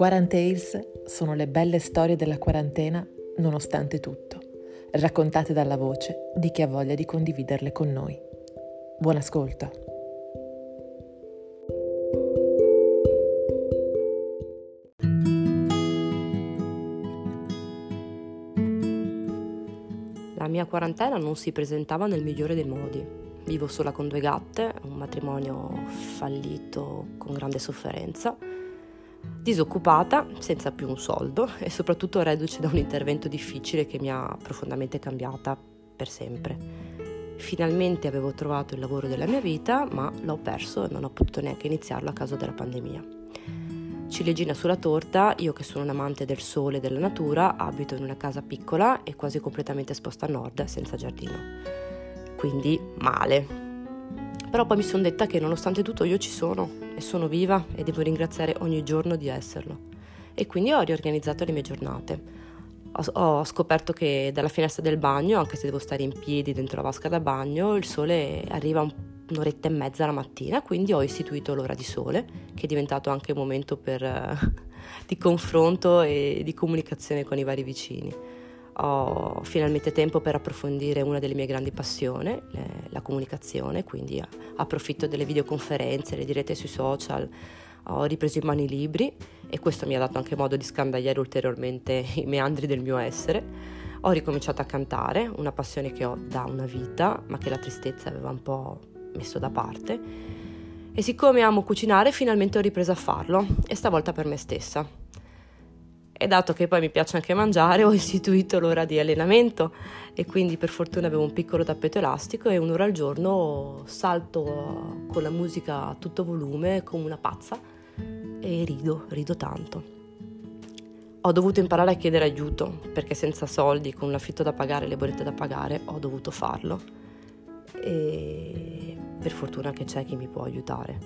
Quarantales sono le belle storie della quarantena nonostante tutto, raccontate dalla voce di chi ha voglia di condividerle con noi. Buon ascolto! La mia quarantena non si presentava nel migliore dei modi. Vivo sola con due gatte, un matrimonio fallito con grande sofferenza disoccupata, senza più un soldo e soprattutto reduce da un intervento difficile che mi ha profondamente cambiata per sempre. Finalmente avevo trovato il lavoro della mia vita, ma l'ho perso e non ho potuto neanche iniziarlo a causa della pandemia. Ciliegina sulla torta, io che sono un amante del sole e della natura, abito in una casa piccola e quasi completamente esposta a nord, senza giardino. Quindi male, però poi mi sono detta che nonostante tutto io ci sono sono viva e devo ringraziare ogni giorno di esserlo. E quindi ho riorganizzato le mie giornate. Ho, ho scoperto che dalla finestra del bagno, anche se devo stare in piedi dentro la vasca da bagno, il sole arriva un, un'oretta e mezza la mattina, quindi ho istituito l'ora di sole, che è diventato anche un momento per, di confronto e di comunicazione con i vari vicini ho finalmente tempo per approfondire una delle mie grandi passioni, la comunicazione, quindi approfitto delle videoconferenze, le dirette sui social, ho ripreso in mano i libri e questo mi ha dato anche modo di scandagliare ulteriormente i meandri del mio essere. Ho ricominciato a cantare, una passione che ho da una vita, ma che la tristezza aveva un po' messo da parte. E siccome amo cucinare, finalmente ho ripreso a farlo, e stavolta per me stessa. E dato che poi mi piace anche mangiare, ho istituito l'ora di allenamento e quindi per fortuna avevo un piccolo tappeto elastico e un'ora al giorno salto con la musica a tutto volume come una pazza e rido, rido tanto. Ho dovuto imparare a chiedere aiuto perché senza soldi, con l'affitto da pagare e le bollette da pagare, ho dovuto farlo. E per fortuna che c'è chi mi può aiutare.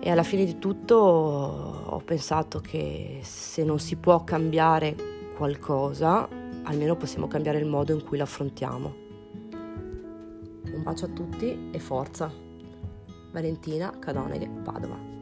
E alla fine di tutto ho pensato che se non si può cambiare qualcosa, almeno possiamo cambiare il modo in cui lo affrontiamo. Un bacio a tutti e forza. Valentina Cadoneghe, Padova.